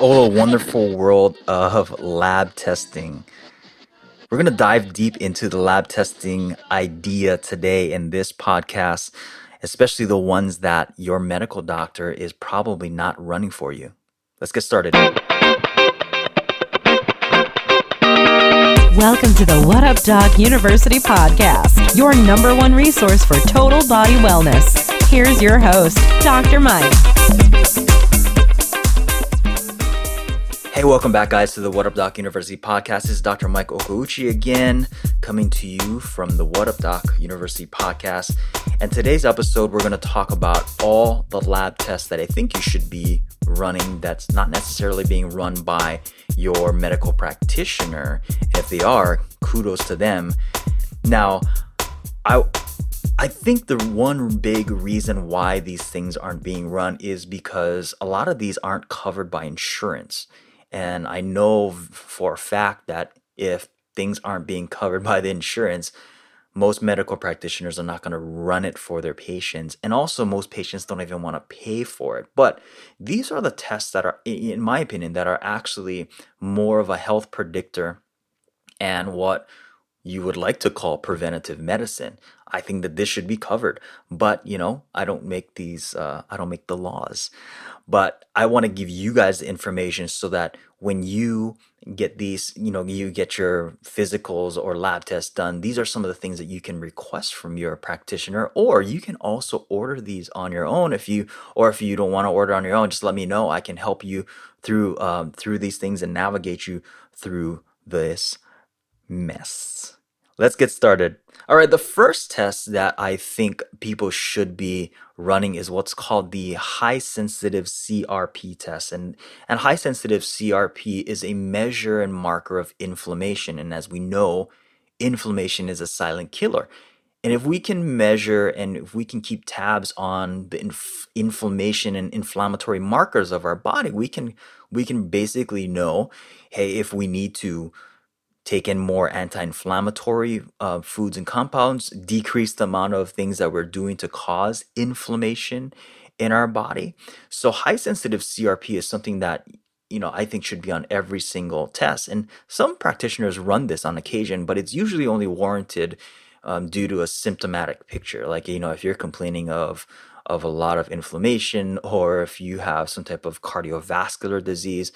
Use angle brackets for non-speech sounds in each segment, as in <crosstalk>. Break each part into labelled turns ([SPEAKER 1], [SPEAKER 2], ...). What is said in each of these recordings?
[SPEAKER 1] Oh, the wonderful world of lab testing. We're going to dive deep into the lab testing idea today in this podcast, especially the ones that your medical doctor is probably not running for you. Let's get started.
[SPEAKER 2] Welcome to the What Up Doc University podcast, your number one resource for total body wellness. Here's your host, Dr. Mike.
[SPEAKER 1] Hey, welcome back, guys, to the What Up Doc University podcast. This is Dr. Mike Okouchi again, coming to you from the What Up Doc University podcast. And today's episode, we're going to talk about all the lab tests that I think you should be running that's not necessarily being run by your medical practitioner. If they are, kudos to them. Now, I I think the one big reason why these things aren't being run is because a lot of these aren't covered by insurance. And I know for a fact that if things aren't being covered <laughs> by the insurance, most medical practitioners are not going to run it for their patients. And also, most patients don't even want to pay for it. But these are the tests that are, in my opinion, that are actually more of a health predictor and what you would like to call preventative medicine. I think that this should be covered. But, you know, I don't make these, uh, I don't make the laws. But I want to give you guys the information so that when you get these, you know, you get your physicals or lab tests done, these are some of the things that you can request from your practitioner, or you can also order these on your own if you, or if you don't want to order on your own, just let me know. I can help you through um, through these things and navigate you through this mess. Let's get started. All right, the first test that I think people should be running is what's called the high sensitive CRP test. And, and high sensitive CRP is a measure and marker of inflammation. And as we know, inflammation is a silent killer. And if we can measure and if we can keep tabs on the inf- inflammation and inflammatory markers of our body, we can we can basically know, hey, if we need to take in more anti-inflammatory uh, foods and compounds, decrease the amount of things that we're doing to cause inflammation in our body. So high sensitive CRP is something that you know I think should be on every single test. And some practitioners run this on occasion, but it's usually only warranted um, due to a symptomatic picture. Like you know if you're complaining of of a lot of inflammation or if you have some type of cardiovascular disease,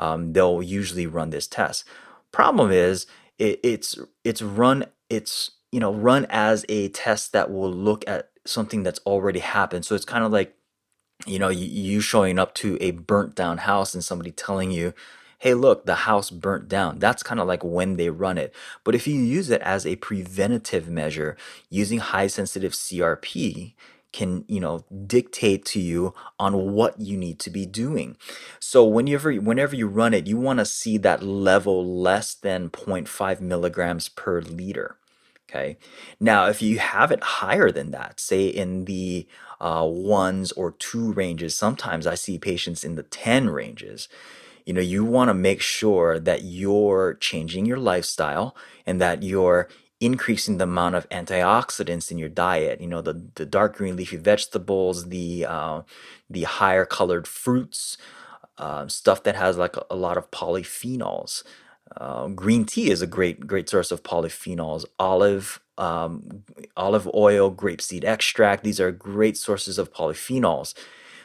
[SPEAKER 1] um, they'll usually run this test. Problem is, it, it's it's run it's you know run as a test that will look at something that's already happened. So it's kind of like you know you, you showing up to a burnt down house and somebody telling you hey, look, the house burnt down. That's kind of like when they run it. But if you use it as a preventative measure using high sensitive CRP, can you know dictate to you on what you need to be doing. So whenever whenever you run it you want to see that level less than 0.5 milligrams per liter okay? Now if you have it higher than that say in the uh, ones or two ranges sometimes i see patients in the 10 ranges you know you want to make sure that you're changing your lifestyle and that you're increasing the amount of antioxidants in your diet. You know, the, the dark green leafy vegetables, the uh, the higher colored fruits, uh, stuff that has like a, a lot of polyphenols. Uh, green tea is a great great source of polyphenols. Olive um, olive oil, grapeseed extract. These are great sources of polyphenols.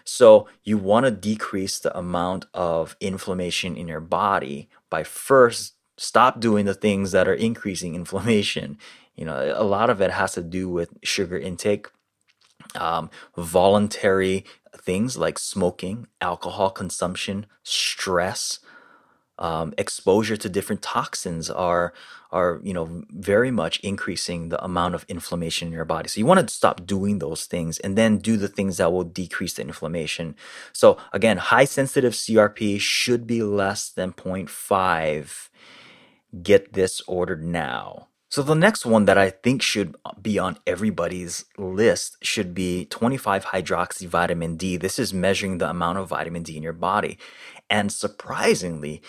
[SPEAKER 1] So you want to decrease the amount of inflammation in your body by first stop doing the things that are increasing <laughs> inflammation. You know, a lot of it has to do with sugar intake, um, voluntary things like smoking, alcohol consumption, stress, um, exposure to different toxins are are you know very much increasing the amount of inflammation in your body. So you want to stop doing those things and then do the things that will decrease the inflammation. So again, high sensitive CRP should be less than 0.5 get this ordered now. So the next one that I think should be on everybody's list should be 25 hydroxy vitamin D. This is measuring the amount of vitamin D in your body. And surprisingly,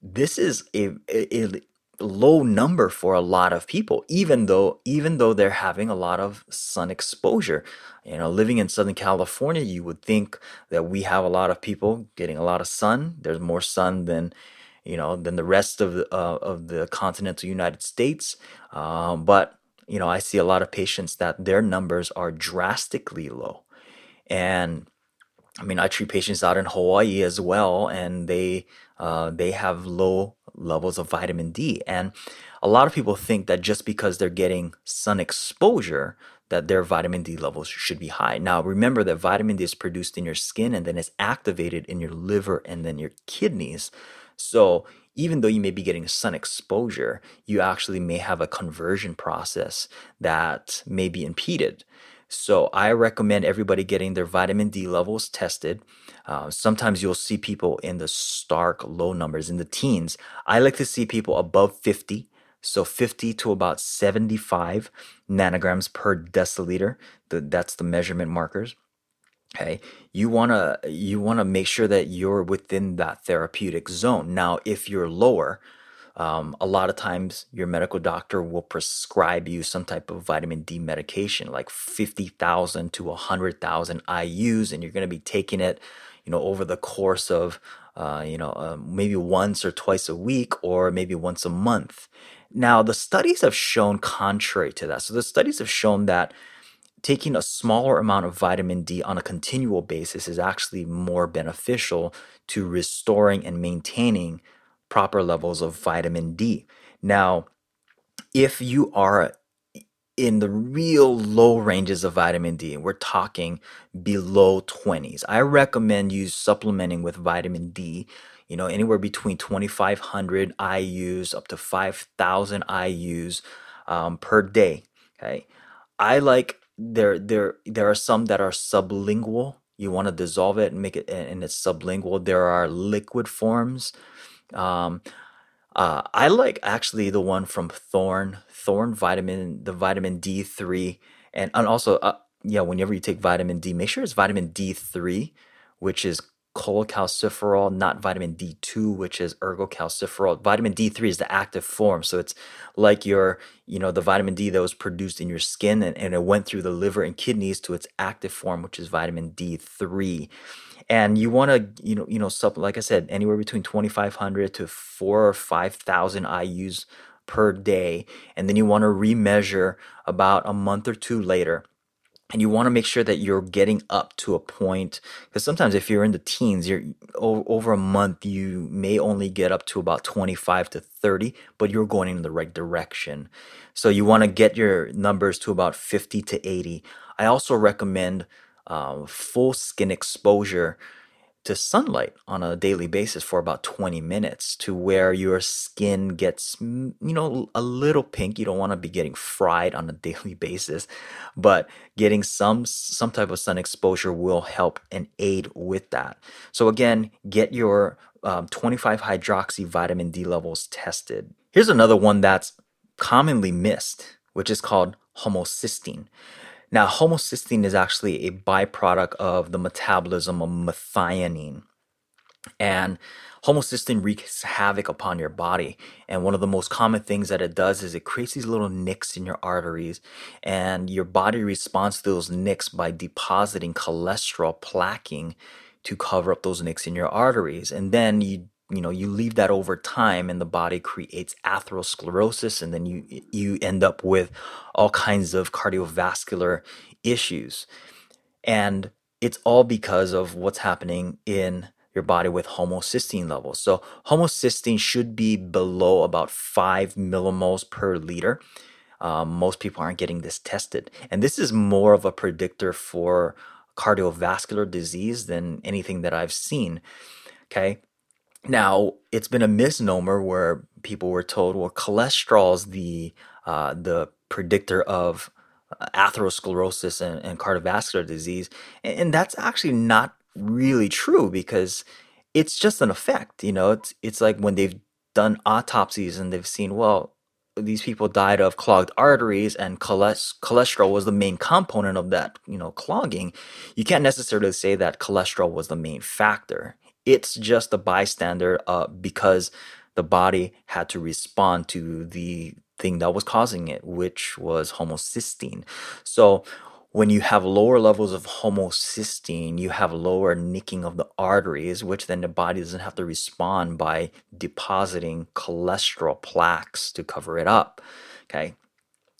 [SPEAKER 1] this is a, a, low number for a lot of people even though even though they're having a lot of sun exposure. You know living in southern california you would think that we have a lot of people getting a lot of sun. There's more sun than you know than the rest of the uh, of the continental united states. Um, but you know i see a lot of patients that their numbers are drastically low. And I mean, I treat patients out in Hawaii as well, and they uh, they have low levels of vitamin D. And a lot of people think that just because they're getting sun exposure, that their vitamin D levels should be high. Now, remember that vitamin D is produced in your skin and then it's activated in your liver and then your kidneys. So even though you may be getting sun exposure, you actually may have a conversion process that may be impeded. So I recommend everybody getting their vitamin D levels tested. Uh, sometimes you'll see people in the stark low numbers in the teens. I like to see people above 50. So 50 to about 75 nanograms per deciliter. The, that's the measurement markers. Okay, you wanna you wanna make sure that you're within that therapeutic zone. Now, if you're lower, um, a lot of times, your medical doctor will prescribe you some type of vitamin D medication, like 50,000 to 100,000 IUs, and you're going to be taking it, you know, over the course of, uh, you know, uh, maybe once or twice a week, or maybe once a month. Now, the studies have shown contrary to that. So the studies have shown that taking a smaller amount of vitamin D on a continual basis is actually more beneficial to restoring and maintaining proper levels of vitamin D. Now, if you are in the real low ranges of vitamin D, we're talking below 20s, I recommend you supplementing with vitamin D, you know, anywhere between 2,500 IUs up to 5,000 IUs um, per day. Okay. I like there there there are some that are sublingual you want to dissolve it and make it and it's sublingual there are liquid forms um, uh, I like actually the one from Thorne, Thorne vitamin, the vitamin D3, and, and also, uh, yeah, whenever you take vitamin D, make sure it's vitamin D3, which is cholecalciferol, not vitamin D2, which is ergocalciferol. Vitamin D3 is the active form. So it's like your, you know, the vitamin D that was produced in your skin and, and it went through the liver and kidneys to its active form, which is vitamin D3 and you want to you know you know sub like i said anywhere between 2500 to 4 or 5000 ius per day. And then you want to remeasure about a month or two later. And you want to make sure that you're getting up to a point because sometimes if you're in the teens you're over a month you may only get up to about 25 to 30 but you're going in the right direction. So you want to get your numbers to about 50 to 80 i also recommend um, full skin exposure to sunlight on a daily basis for about 20 minutes to where your skin gets you know a little pink. You don't want to be getting fried on a <laughs> daily basis but getting some some type of sun exposure will help and aid with that. So again get your um, 25 hydroxy vitamin d levels tested. Here's another one that's commonly missed which is called homocysteine now, homocysteine is actually a byproduct of the metabolism of methionine. And homocysteine wreaks havoc upon your body. And one of the most common things that it does is it creates these little nicks in your arteries. And your body responds to those nicks by depositing cholesterol plaquing to cover up those nicks in your arteries. And then you you know you leave that over time and the body creates atherosclerosis and then you you end up with all kinds of cardiovascular issues. And it's all because of what's happening in your body with homocysteine levels. So homocysteine should be below about 5 millimoles per liter. Um, most people aren't getting this tested. And this is more of a predictor for cardiovascular disease than anything that i've seen okay now, it's been a misnomer where people were told, well, cholesterol is the uh, the predictor of uh, atherosclerosis and, and cardiovascular disease, and, and that's actually not really true because it's just an effect. You know, it's it's like when they've done autopsies and they've seen, well, these people died of clogged arteries and cholesterol was the main component of that you know clogging. You can't necessarily say that cholesterol was the main factor it's just a bystander uh, because the body had to respond to the thing that was causing it, which was homocysteine. So when you have lower levels of homocysteine, you have lower nicking of the arteries, which then the body doesn't have to respond by depositing cholesterol plaques to cover it up. Okay.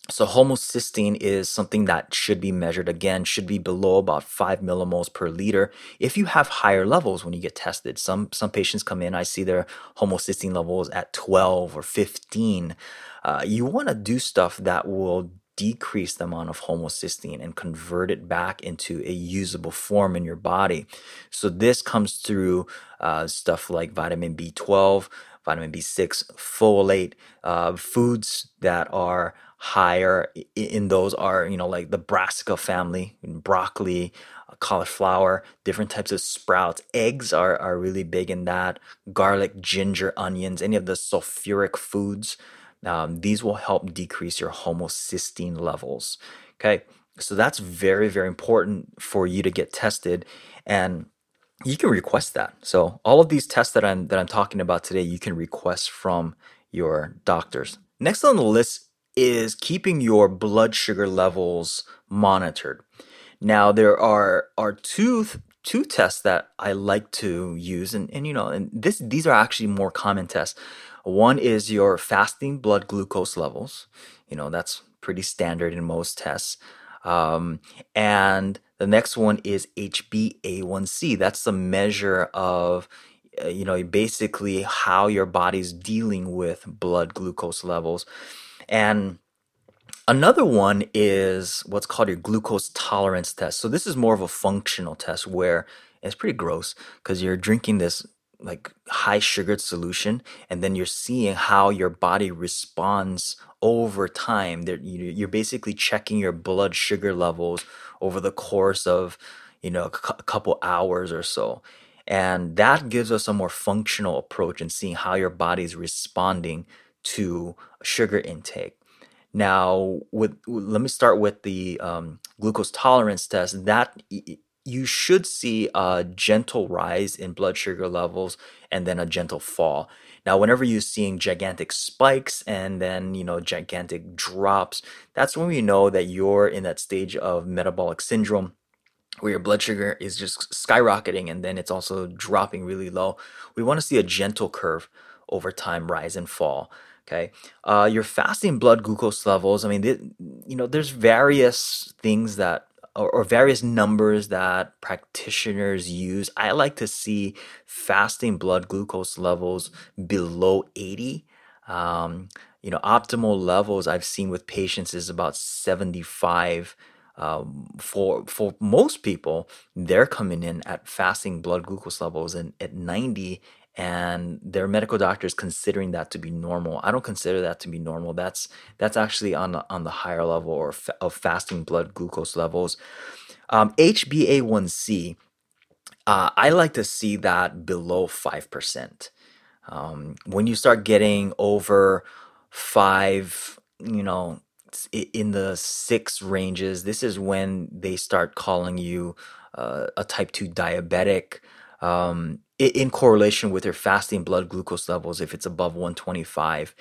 [SPEAKER 1] So homocysteine is something that should be measured again, should be below about five millimoles per liter. If you have higher levels when you get tested, some some patients come in, I see their homocysteine levels at 12 or 15. Uh, you want to do stuff that will decrease the amount of homocysteine and convert it back into a usable form in your body. So this comes through uh, stuff like vitamin B12, vitamin B6, folate, uh, foods that are higher in those are you know like the brassica family broccoli uh, cauliflower different types of sprouts. Eggs are, are really big in that. Garlic ginger onions any of the sulfuric foods um, these will help decrease your homocysteine levels okay? So that's very very important for you to get tested and you can request that. So all of these tests that i'm that i'm talking about today you can request from your doctors. Next on the list is keeping your blood sugar levels monitored. Now there are are two two tests that I like to use, and, and you know, and this these are actually more common tests. One is your fasting blood glucose levels. You know, that's pretty standard in most tests. Um, and the next one is HbA1c. That's the measure of uh, you know basically how your body's dealing with blood glucose levels and Another one is what's called your glucose tolerance test. So this is more of a functional test where it's pretty gross because you're drinking this like high sugared solution and then you're seeing how your body responds over time. You're basically checking your blood sugar levels over the course of you know a couple hours or so. And that gives us a more functional approach in seeing how your body is responding to sugar intake. Now, with let me start with the um, glucose tolerance test. That you should see a gentle rise in blood sugar levels and then a gentle fall. Now, whenever you're seeing gigantic spikes and then you know gigantic drops, that's when we know that you're in that stage of metabolic syndrome where your blood sugar is just skyrocketing and then it's also dropping really low. We want to see a gentle curve over time rise and fall. Okay, uh, your fasting blood glucose levels. I mean, they, you know, there's various things that or, or, various numbers that practitioners use. I like to see fasting blood glucose levels below 80. Um, you know, optimal levels I've seen with patients is about 75. Um, for for most people, they're coming in at fasting blood glucose levels and at 90 and their medical doctor is considering that to be normal. I don't consider that to be normal. That's that's actually on the, on the higher level or of fasting blood glucose levels. Um, HbA1c, uh, I like to see that below five percent. Um, when you start getting over five, you know, in the six ranges, this is when they start calling you uh, a type two diabetic. Um, in correlation with your fasting blood glucose levels if it's above 125.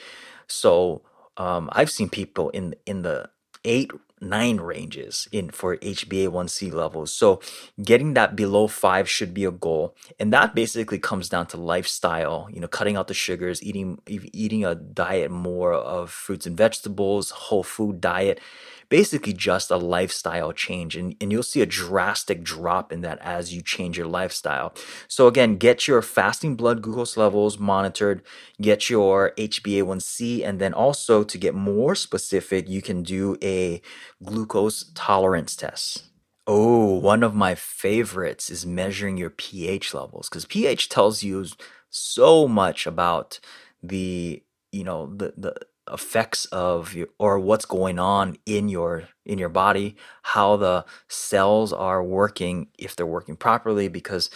[SPEAKER 1] So um, I've seen people in in the eight nine ranges in for HbA1c levels. So getting that below five should be a goal, and that basically comes down to lifestyle. You know, cutting out the sugars, eating eating a diet more of fruits and vegetables, whole food diet basically just a lifestyle change. And, and you'll see a drastic drop in that as you change your lifestyle. So, again, get your fasting blood glucose levels monitored, get your HbA1c, and then also to get more specific, you can do a glucose tolerance test. Oh, one of my favorites is measuring your pH levels because pH tells you so much about the you know the the effects of your, or what's going on in your in your body how the cells are working if they're working properly because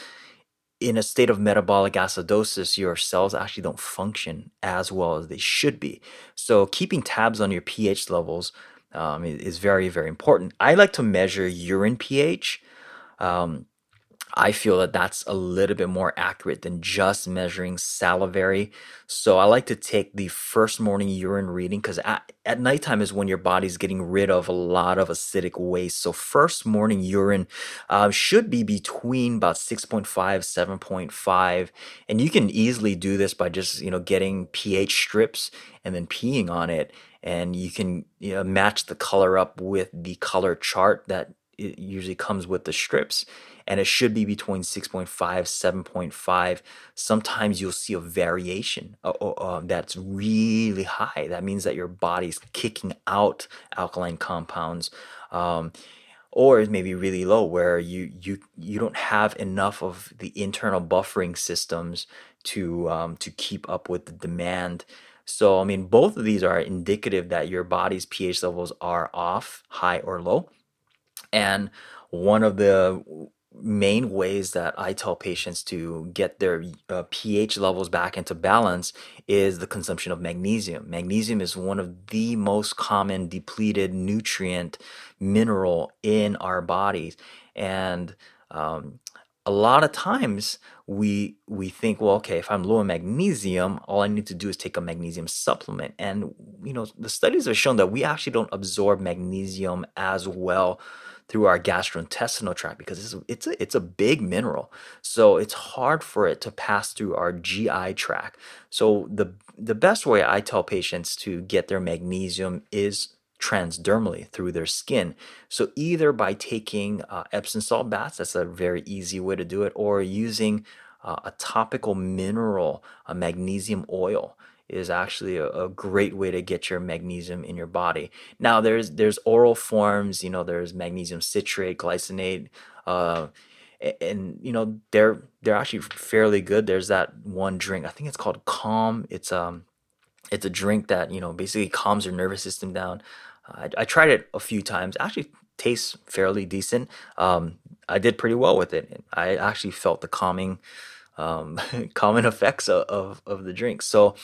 [SPEAKER 1] in a state of metabolic acidosis your cells actually don't function as well as they should be. So keeping tabs on your ph levels um, is very very important. I like to measure urine ph um, I feel that that's a little bit more accurate than just measuring salivary. So I like to take the first morning urine reading because at, at nighttime is when your body's getting rid of a lot of acidic waste. So first morning urine uh, should be between about 6.5, 7.5. And you can easily do this by just, you know, getting pH strips and then peeing on it. And you can you know, match the color up with the color chart that it usually comes with the strips and it should be between 6.5 7.5 sometimes you'll see a variation uh, uh, uh, that's really high. That means that your body's kicking out alkaline compounds um, or it may be really low where you you you don't have enough of the internal buffering systems to um, to keep up with the demand. So i mean both of these are indicative that your body's ph levels are off high or low and one of the main ways that I tell patients to get their uh, pH levels back into balance is the consumption of magnesium. Magnesium is one of the most common depleted nutrient mineral in our bodies, and um, a lot of times we we think, well, okay, if I'm low in magnesium, all I need to do is take a magnesium supplement, and you know the studies have shown that we actually don't absorb magnesium as well through our gastrointestinal tract because it's it's a, it's a big mineral. So it's hard for it to pass through our GI tract. So the the best way I tell patients to get their magnesium is transdermally through their skin. So either by taking uh, Epsom salt baths, that's a very easy way to do it, or using uh, a topical mineral, a magnesium oil is actually a, a, great way to get your magnesium in your body. Now there's there's oral forms, you know, there's magnesium citrate, glycinate, uh, and you know they're they're actually fairly good. There's that one drink, I think it's called Calm. It's um it's a drink that you know basically calms your nervous system down. I, I, tried it a few times. Actually, tastes fairly decent. Um, I did pretty well with it. I actually felt the calming um, <laughs> calming effects of, of, of the drink. So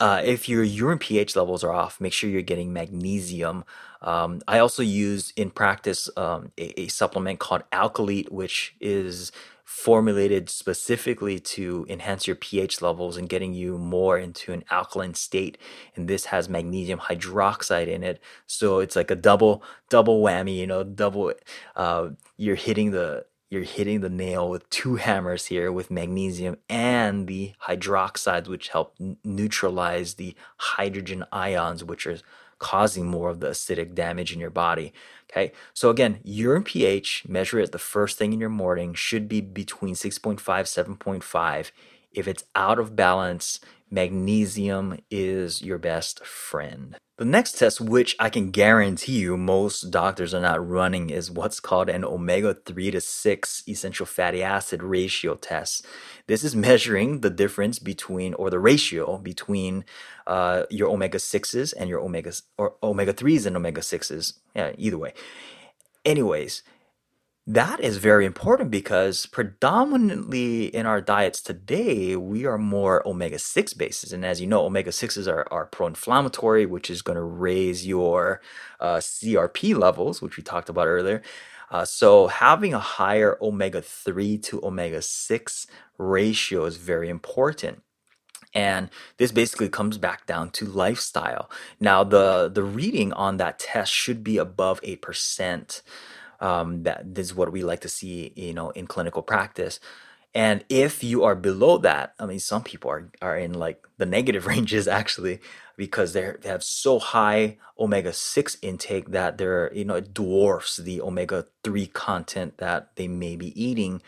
[SPEAKER 1] uh, if your urine pH levels are off, make sure you're getting magnesium. Um, I also use in practice um, a, a, supplement called Alkalite, which is formulated specifically to enhance your pH levels and getting you more into an alkaline state. And this has magnesium hydroxide in it, so it's like a double double whammy. You know, double. Uh, you're hitting the you're hitting the nail with two <laughs> hammers here with magnesium and the hydroxides, which help neutralize the hydrogen ions, which are causing more of the acidic damage in your body. Okay, so again, urine pH, measure it the first thing in your morning, should be between 6.5, 7.5. If it's out of balance, magnesium is your best friend. The next test, which I can guarantee you most doctors are not running, is what's called an omega 3 to 6 essential fatty acid ratio test. This is measuring the difference between, or the ratio between uh, your omega 6s and your omega, or omega 3s and omega 6s. Yeah, either way. Anyways, that is very important because predominantly in our diets today, we are more omega 6 bases. And as you know, omega 6s are, are pro inflammatory, which is going to raise your uh, CRP levels, which we talked about earlier. Uh, so, having a higher omega 3 to omega 6 ratio is very important. And this basically comes back down to lifestyle. Now, the, the reading on that test should be above 8% um, that this is what we like to see you know in clinical practice. And if you are below that i mean some people are, are in like the negative <laughs> ranges actually because they're, they have so high omega-6 intake that they're you know it dwarfs the omega-3 content that they may be eating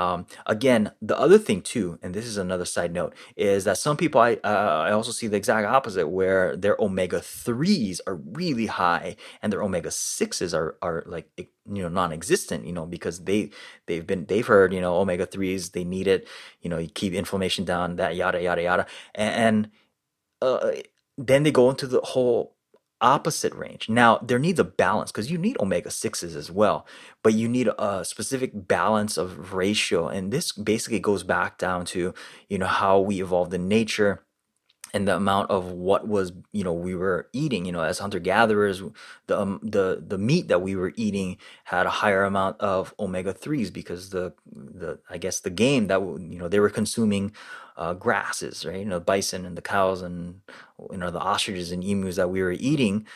[SPEAKER 1] um, again, the other thing too, and this is another side note, is that some people I uh, I also see the exact opposite, where their omega threes are really high and their omega sixes are are like you know non-existent. You know because they they've been they've heard you know omega threes they need it. You know you keep inflammation down, that yada yada yada, and, and uh, then they go into the whole opposite range. Now, there needs a balance because you need omega 6s as well, but you need a specific balance of ratio. And this basically goes back down to, you know, how we evolved in nature and the amount of what was you know we were eating you know as hunter gatherers the um, the the meat that we were eating had a higher amount of omega 3s because the the i guess the game that you know they were consuming uh, grasses right? You know the bison and the cows and you know the ostriches and emus that we were eating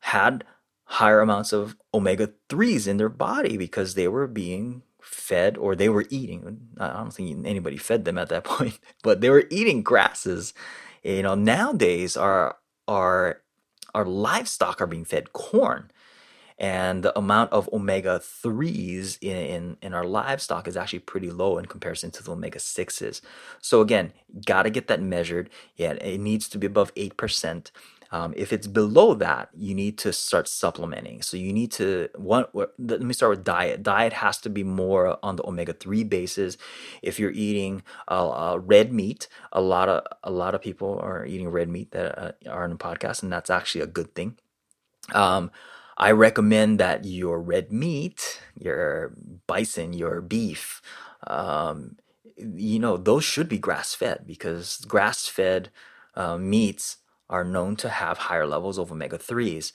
[SPEAKER 1] had higher amounts of omega 3s in their body because they were being fed or they were eating. I don't think anybody fed them at that <laughs> point but they were eating grasses. You know, nowadays our our our livestock are being fed corn and the amount of omega 3s in, in, in, our livestock is actually pretty low in comparison to the omega 6s. So, again, got to get that measured. Yeah, it needs to be above 8%. Um, if it's below that, you need to start supplementing. So you need to one. Let me start with diet. Diet has to be more on the omega three basis. If you're eating uh, uh, red meat, a lot of a lot of people are eating red meat that uh, are in the podcast, and that's actually a good thing. Um, I recommend that your red meat, your bison, your beef, um, you know, those should be grass fed because grass fed uh, meats are known to have higher levels of omega 3s.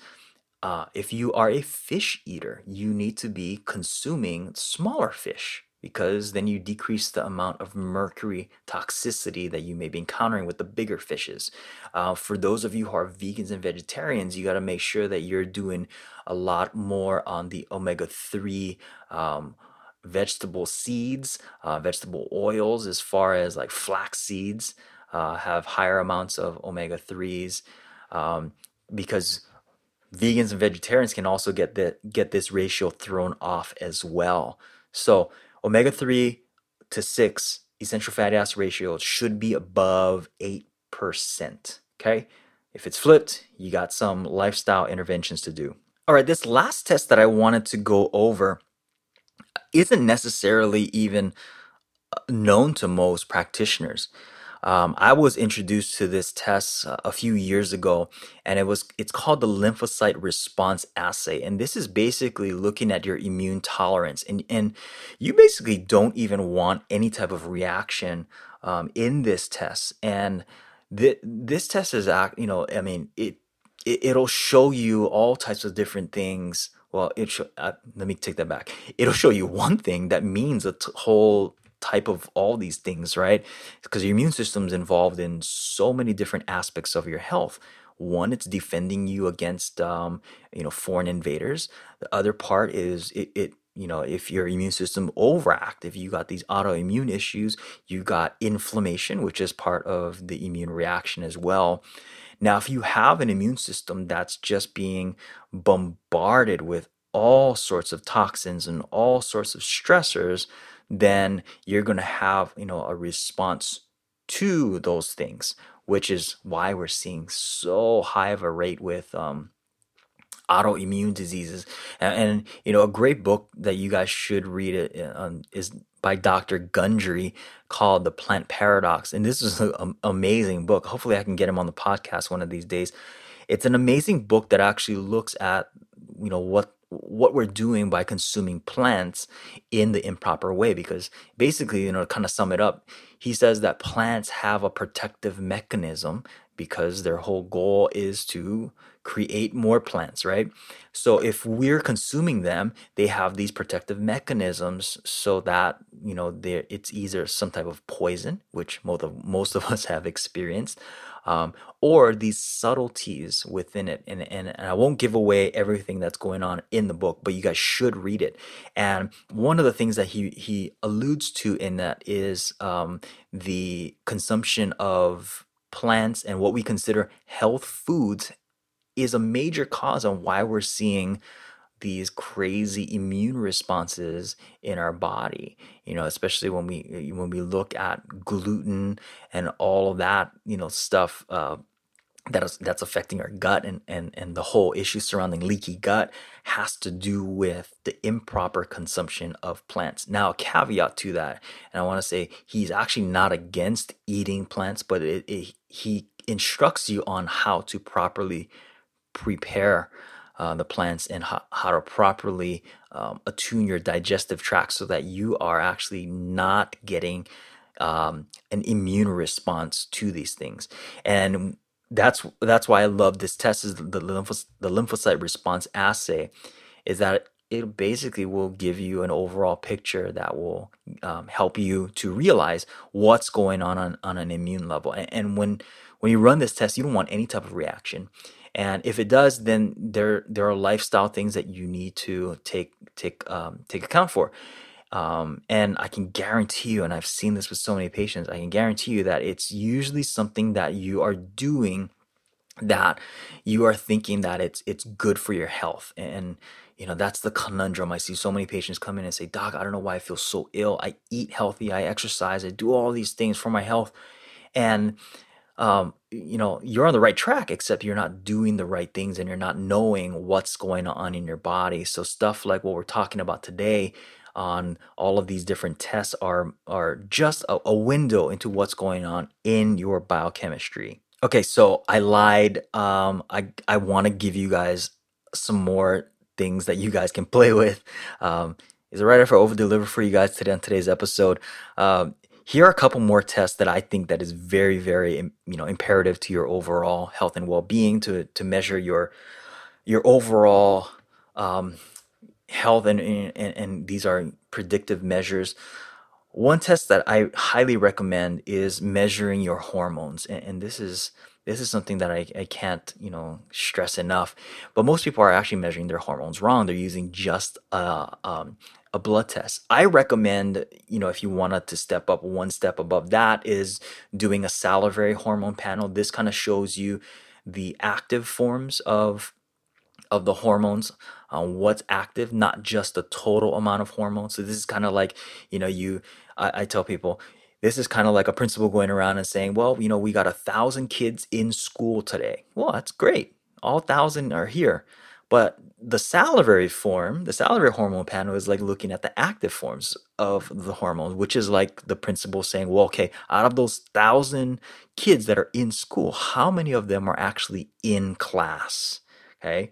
[SPEAKER 1] Uh, if you are a fish eater, you need to be consuming smaller fish because then you decrease the amount of mercury toxicity that you may be encountering with the bigger fishes. Uh, for those of you who are vegans and vegetarians, you got to make sure that you're doing a lot more on the omega 3 um, vegetable seeds, uh, vegetable oils, as far as like flax seeds uh, have higher amounts of omega 3s um, because vegans and vegetarians can also get that get this ratio thrown off as well. So omega 3 to 6 essential fatty acid ratio should be above 8%. Okay? If it's flipped, you got some lifestyle interventions to do. All right, this last test that I wanted to go over isn't necessarily even uh, known to most practitioners. Um, I was introduced to this test uh, a few years ago, and it was it's called the lymphocyte response assay, and this is basically looking at your immune tolerance, and and you basically don't even want any type of reaction um, in this test, and th- this test is act you know I mean it, it it'll show you all types of different things. Well it show, uh, let me take that back. It'll show you one thing that means a t- whole type of all these things, right? Because your immune system is involved in so many different aspects of your health. One, it's defending you against, um, you know, foreign invaders. The other part is it, it you know, if your immune system overactive, you got these autoimmune issues, you got inflammation, which is part of the immune reaction as well. Now, if you have an immune system that's just being bombarded with all sorts of toxins and all sorts of stressors, then you're going to have, you know, a response to those things, which is why we're seeing so high of a rate with um, autoimmune diseases. And, and, you know, a great book that you guys should read it um, is by Dr. Gundry called The Plant Paradox. And this is an amazing book. Hopefully, I can get him on the podcast one of these days. It's an amazing book that actually looks at, you know, what what we're doing by consuming plants in the improper way because basically you know to kind of sum it up he says that plants have a protective mechanism because their whole goal is to create more plants right? So if we're consuming them they have these protective mechanisms so that you know it's either some type of poison which most of most of us have experienced um, or these subtleties within it. And, and, and I won't give away everything that's going on in the book, but you guys should read it. And one of the things that he, he alludes to in that is um, the consumption of plants and what we consider health foods is a major cause on why we're seeing these crazy immune responses in our body you know especially when we when we look at gluten and all of that you know stuff uh, that is that's affecting our gut and and and the whole issue surrounding leaky gut has to do with the improper consumption of plants. Now a caveat to that and i want to say he's actually not against eating plants but it, it, he instructs you on how to properly prepare uh, the plants and how, to properly um, attune your digestive tract so that you are actually not getting um, an immune response to these things. And that's that's why I love this test is the lymphocyte, the lymphocyte response assay is that it basically will give you an overall picture that will um, help you to realize what's going on, on on an immune level. And, and when when you run this test, you don't want any type of reaction. And if it does, then there there are lifestyle things that you need to take take um, take account for. Um, and I can guarantee you, and I've seen this with so many patients, I can guarantee you that it's usually something that you are doing that you are thinking that it's it's good for your health. And you know, that's the conundrum. I see so many patients come in and say, Doc, I don't know why I feel so ill. I eat healthy, I exercise, I do all these things for my health. And um, you know, you're on the right track, except you're not doing the right things and you're not knowing what's going on in your body. So stuff like what we're talking about today on all of these different tests are are just a, a window into what's going on in your biochemistry. Okay, so I lied. Um, I I want to give you guys some more things that you guys can <laughs> play with. Um, is right if I over deliver for you guys today on today's episode? Um, here are a couple more tests that I think that is very, very you know imperative to your overall health and well being to to measure your your overall um, health and, and and these are predictive measures. One test that I highly recommend is measuring your hormones, and, and this is this is something that I, I can't you know stress enough. But most people are actually measuring their hormones wrong. They're using just a, um, a blood test. I recommend you know if you wanted to step up one step above that is doing a salivary hormone panel. This kind of shows you the active forms of of the hormones uh, what's active not just the total amount of hormones so this is kind of like you know you I, I tell people this is kind of like a principal going around and saying well you know we got a thousand kids in school today well that's great all thousand are here but the salivary form, the salivary hormone panel is like looking at the active forms of the hormones, which is like the principal saying, well, okay, out of those thousand kids that are in school, how many of them are actually in class? Okay.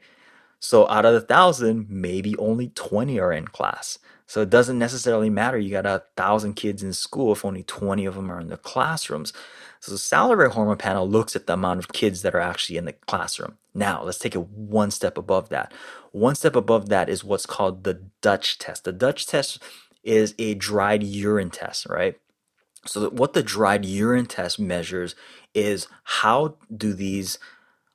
[SPEAKER 1] So out of the thousand, maybe only 20 are in class. So it doesn't necessarily matter. You got a thousand kids in school if only 20 of them are in the classrooms. So the salivary hormone panel looks at the amount of kids that are actually in the classroom. Now let's take it one step above that. One step above that is what's called the Dutch test. The Dutch test is a dried urine test, right? So what the dried urine test measures is how do these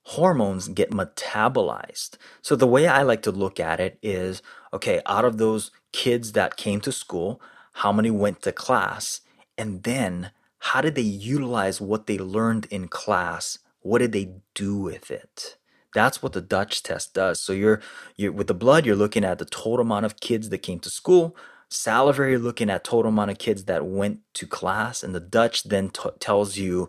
[SPEAKER 1] hormones get metabolized. So the way I like to look at it is okay, out of those kids that came to school, how many went to class? And then how did they utilize what they learned in class? What did they do with it? That's what the Dutch test does. So you're you're with the blood, you're looking at the total amount of kids that came to school. Salivary, you're looking at total amount of kids that went to class, and the Dutch then t- tells you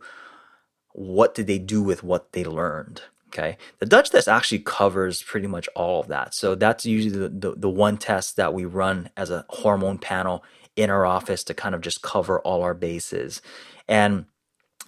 [SPEAKER 1] what did they do with what they learned. Okay, the Dutch test actually covers pretty much all of that. So that's usually the, the, the one test that we run as a hormone panel in our office to kind of just cover all our bases. And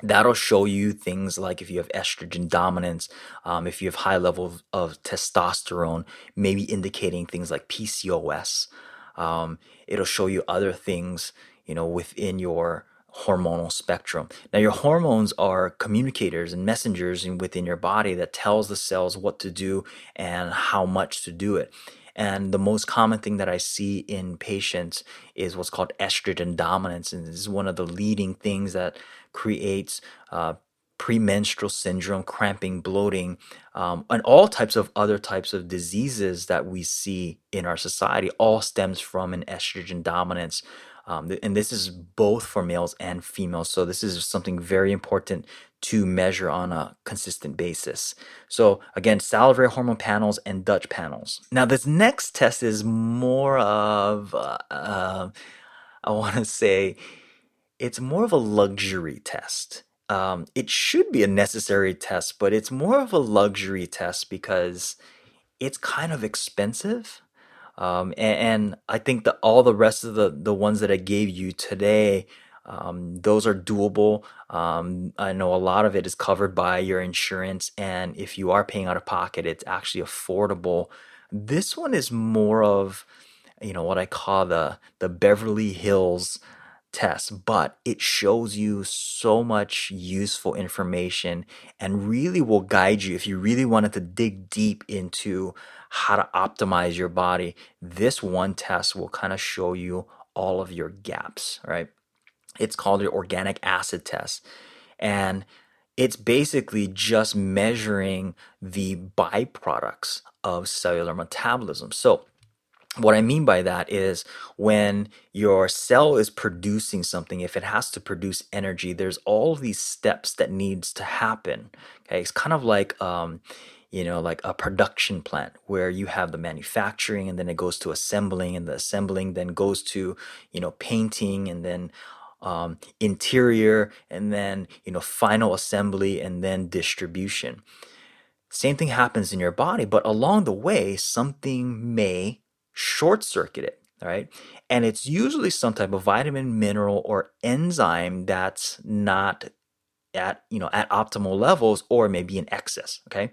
[SPEAKER 1] that'll show you things like if you have estrogen dominance, um, if you have high levels of testosterone, maybe indicating things like PCOS. Um, it'll show you other things, you know, within your hormonal spectrum. Now, your hormones are communicators and messengers within your body that tells the cells what to do and how much to do it. And the most common thing that I see in patients is what's called estrogen dominance. And this is one of the leading things that creates uh, premenstrual syndrome, cramping, bloating, um, and all types of other types of diseases that we see in our society all stems from an estrogen dominance. Um, and this is both for males and females. So this is something very important to measure on a consistent basis. So again, salivary hormone panels and Dutch panels. Now this next test is more of, uh, uh, I want to say, it's more of a luxury test. Um, it should be a necessary test, but it's more of a luxury test because it's kind of expensive. Um, and, and, I think that all the rest of the, the ones that I gave you today um, those are doable. Um, I know a lot of it is covered by your insurance, and if you are paying out of pocket, it's actually affordable. This one is more of, you know, what I call the the Beverly Hills test, but it shows you so much useful information and really will guide you if you really wanted to dig deep into how to optimize your body. This one test will kind of show you all of your gaps, right? It's called the organic acid test. And it's basically just measuring the byproducts of cellular metabolism. So, what I mean by that is when your cell is producing something, if it has to produce energy, there's all these steps that needs to happen. Okay, it's kind of like um, you know, like a production plant where you have the manufacturing and then it goes to assembling and the assembling then goes to, you know, painting and then um, interior and then, you know, final assembly and then distribution. Same thing happens in your body, but along the way, something may short circuit it, right? And it's usually some type of vitamin, mineral, or enzyme that's not at you know at optimal levels or maybe in excess. Okay.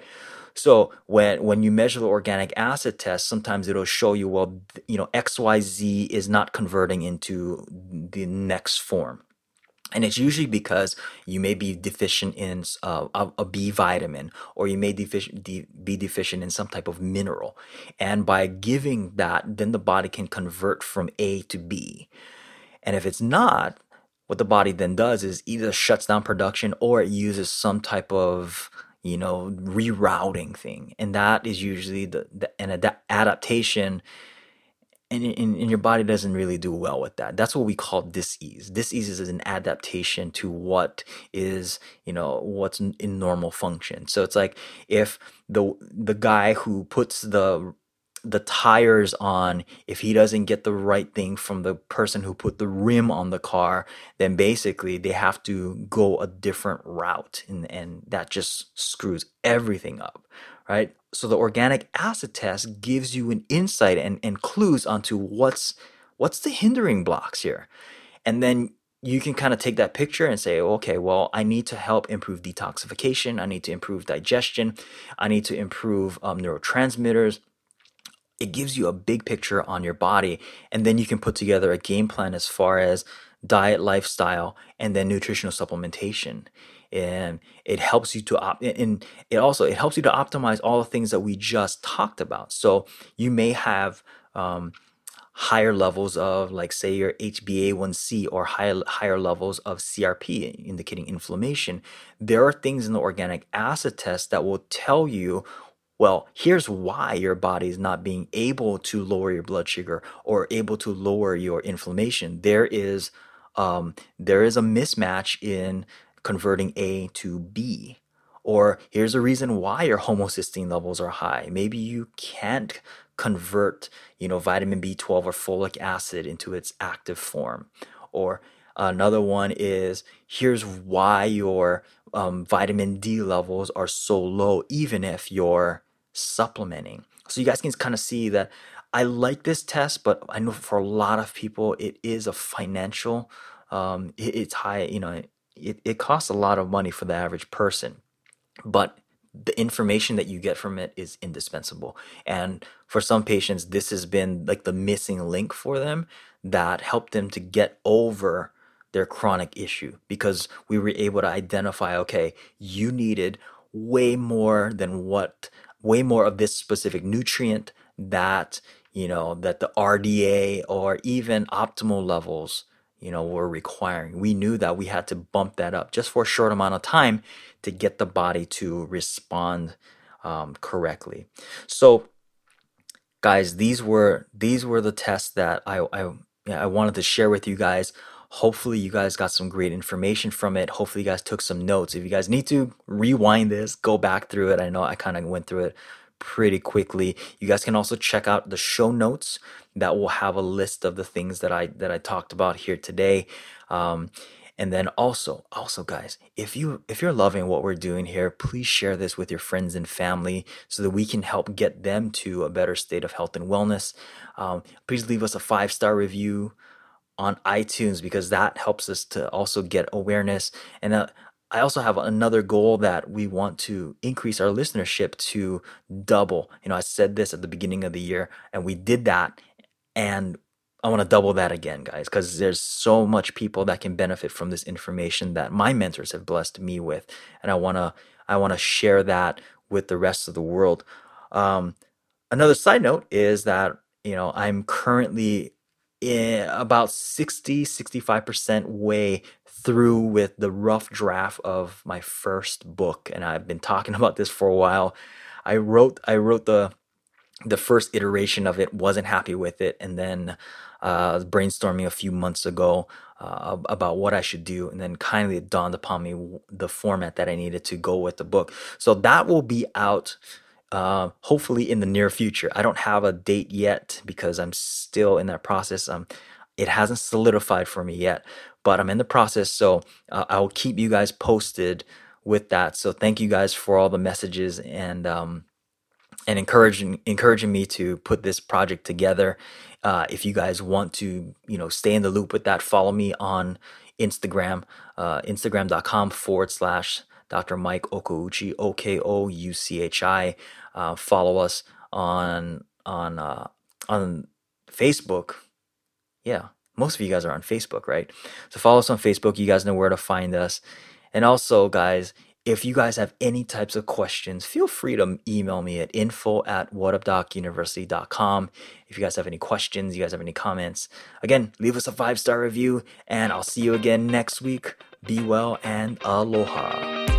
[SPEAKER 1] So when when you measure the organic acid test, sometimes it'll show you well, you know, XYZ is not converting into the next form and it's usually because you may be deficient in uh, a, a B vitamin or you may de- be deficient in some type of mineral. And by giving that, then the body can convert from A to B. And if it's not, what the body then does is either shuts down production or it uses some type of you know rerouting thing and that is usually the, the an ad- adaptation and, and, and, your body doesn't really do well with that. That's what we call disease. Disease is an adaptation to what is, you know, what's in normal function. So it's like if the the guy who puts the the tires on, if he doesn't get the right thing from the person who put the rim on the car, then basically they have to go a different route, and and that just screws everything up, right? So the organic acid test gives you an insight and, and clues onto what's what's the hindering blocks here. And then you can kind of take that picture and say, okay, well, I need to help improve detoxification. I need to improve digestion. I need to improve um, neurotransmitters. It gives you a big picture on your body. And then you can put together a game plan as far as diet, lifestyle, and then nutritional supplementation and it helps you to op- and it also it helps you to optimize all the things that we just talked about so you may have um, higher levels of like say your HbA1c or higher higher levels of CRP indicating inflammation there are things in the organic acid test that will tell you well, here's why your body is not being able to lower your blood sugar or able to lower your inflammation. There is um, there is a mismatch in converting A to B. Or here's a reason why your homocysteine levels are high. Maybe you can't convert, you know, vitamin B12 or folic acid into its active form. Or another one is here's why your um, vitamin D levels are so low, even if you're supplementing. So you guys can kind of see that I like this test, but I know for a lot of people it is a financial. Um, it, it's high, you know, it, it costs a lot of money for the average person, but the information that you get from it is indispensable. And for some patients, this has been like the missing link for them that helped them to get over their chronic issue because we were able to identify okay, you needed way more than what, way more of this specific nutrient that, you know, that the RDA or even optimal levels you know, were requiring. We knew that we had to bump that up just for a short amount of time to get the body to respond um, correctly. So, guys, these were these were the tests that I I, I wanted to share with you guys. Hopefully, you guys got some great information from it. Hopefully, you guys took some notes. If you guys need to rewind this, go back through it. I know I kind of went through it pretty quickly. You guys can also check out the show notes that will have a list of the things that I that I talked about here today. Um, and then also, also guys, if you if you're loving what we're doing here, please share this with your friends and family so that we can help get them to a better state of health and wellness. Um, please leave us a five star review on iTunes because that helps us to also get awareness. And uh, I also have another goal that we want to increase our listenership to double. You know, I said this at the beginning of the year, and we did that. And I want to double that again, guys, because there's so much people that can benefit from this information that my mentors have blessed me with, and I wanna I wanna share that with the rest of the world. Um, another side note is that you know I'm currently about 60 65% way through with the rough draft of my first book and I've been talking <laughs> about this for a while. I wrote I wrote the the first iteration of it wasn't happy with it and then uh, brainstorming a few months ago uh, about what I should do, and then kindly dawned upon me the format that I needed to go with the book. So that will be out uh, hopefully in the near future. I don't have a date yet because I'm still in that process. Um, it hasn't solidified for me yet, but I'm in the process. So uh, I will keep you guys posted with that. So thank you guys for all the messages and um, and encouraging encouraging me to put this project together. Uh, if you guys want to, you know, stay in the loop with that, follow me on Instagram, uh, Instagram.com forward slash Dr. Mike Okouchi, O K O U C H I. Uh, follow us on on uh, on Facebook. Yeah, most of you guys are on Facebook, right? So follow us on Facebook. You guys know where to find us. And also, guys, if you guys have any types of questions, feel free to email me at info at whatupdocuniversity.com. If you guys have any questions, you guys have any comments, again, leave us a five star review, and I'll see you again next week. Be well and aloha.